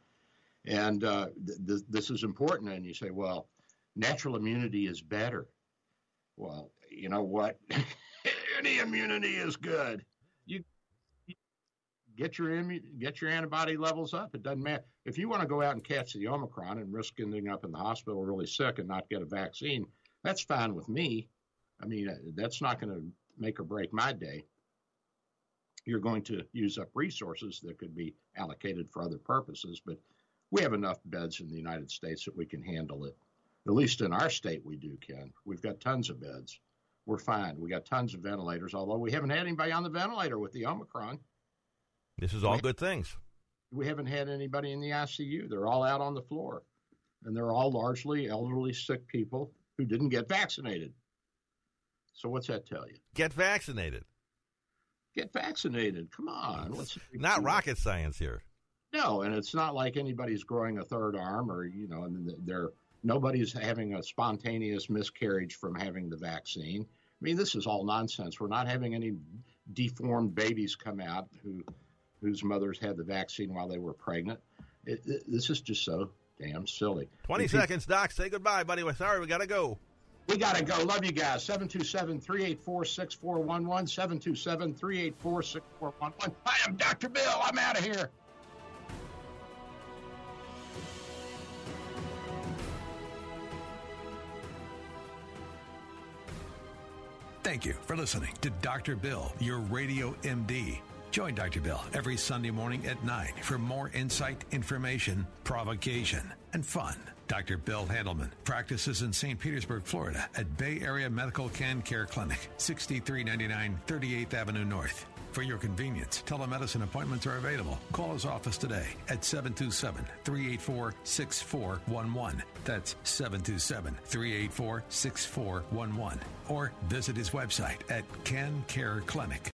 and uh, th- th- this is important. And you say, well, natural immunity is better. Well, you know what? Any immunity is good get your get your antibody levels up. It doesn't matter if you want to go out and catch the Omicron and risk ending up in the hospital really sick and not get a vaccine. That's fine with me. I mean, uh, that's not going to make or break my day. You're going to use up resources that could be allocated for other purposes, but we have enough beds in the United States that we can handle it. At least in our state, we do, Ken. We've got tons of beds. We're fine. We got tons of ventilators, although we haven't had anybody on the ventilator with the Omicron. This is all good things. We haven't had anybody in the ICU. They're all out on the floor. and they're all largely elderly, sick people who didn't get vaccinated. So what's that tell you? Get vaccinated. Get vaccinated. Come on. What's Not rocket science here. No, and it's not like anybody's growing a third arm or you know, and they're nobody's having a spontaneous miscarriage from having the vaccine. I mean, this is all nonsense. We're not having any deformed babies come out who whose mothers had the vaccine while they were pregnant. It, it, this is just so damn silly. 20 seconds, Doc. Say goodbye, buddy. We're sorry. We got to go. We got to go. Love you guys. 727 384 6411. 727 384 6411. I am Dr. Bill. I'm out of here. Thank you for listening to Dr. Bill, your radio MD. Join Dr. Bill every Sunday morning at 9 for more insight, information, provocation, and fun. Dr. Bill Handelman practices in St. Petersburg, Florida at Bay Area Medical Can Care Clinic, 6399 38th Avenue North. For your convenience, telemedicine appointments are available. Call his office today at 727 384 6411. That's 727 384 6411. Or visit his website at Can Care Clinic.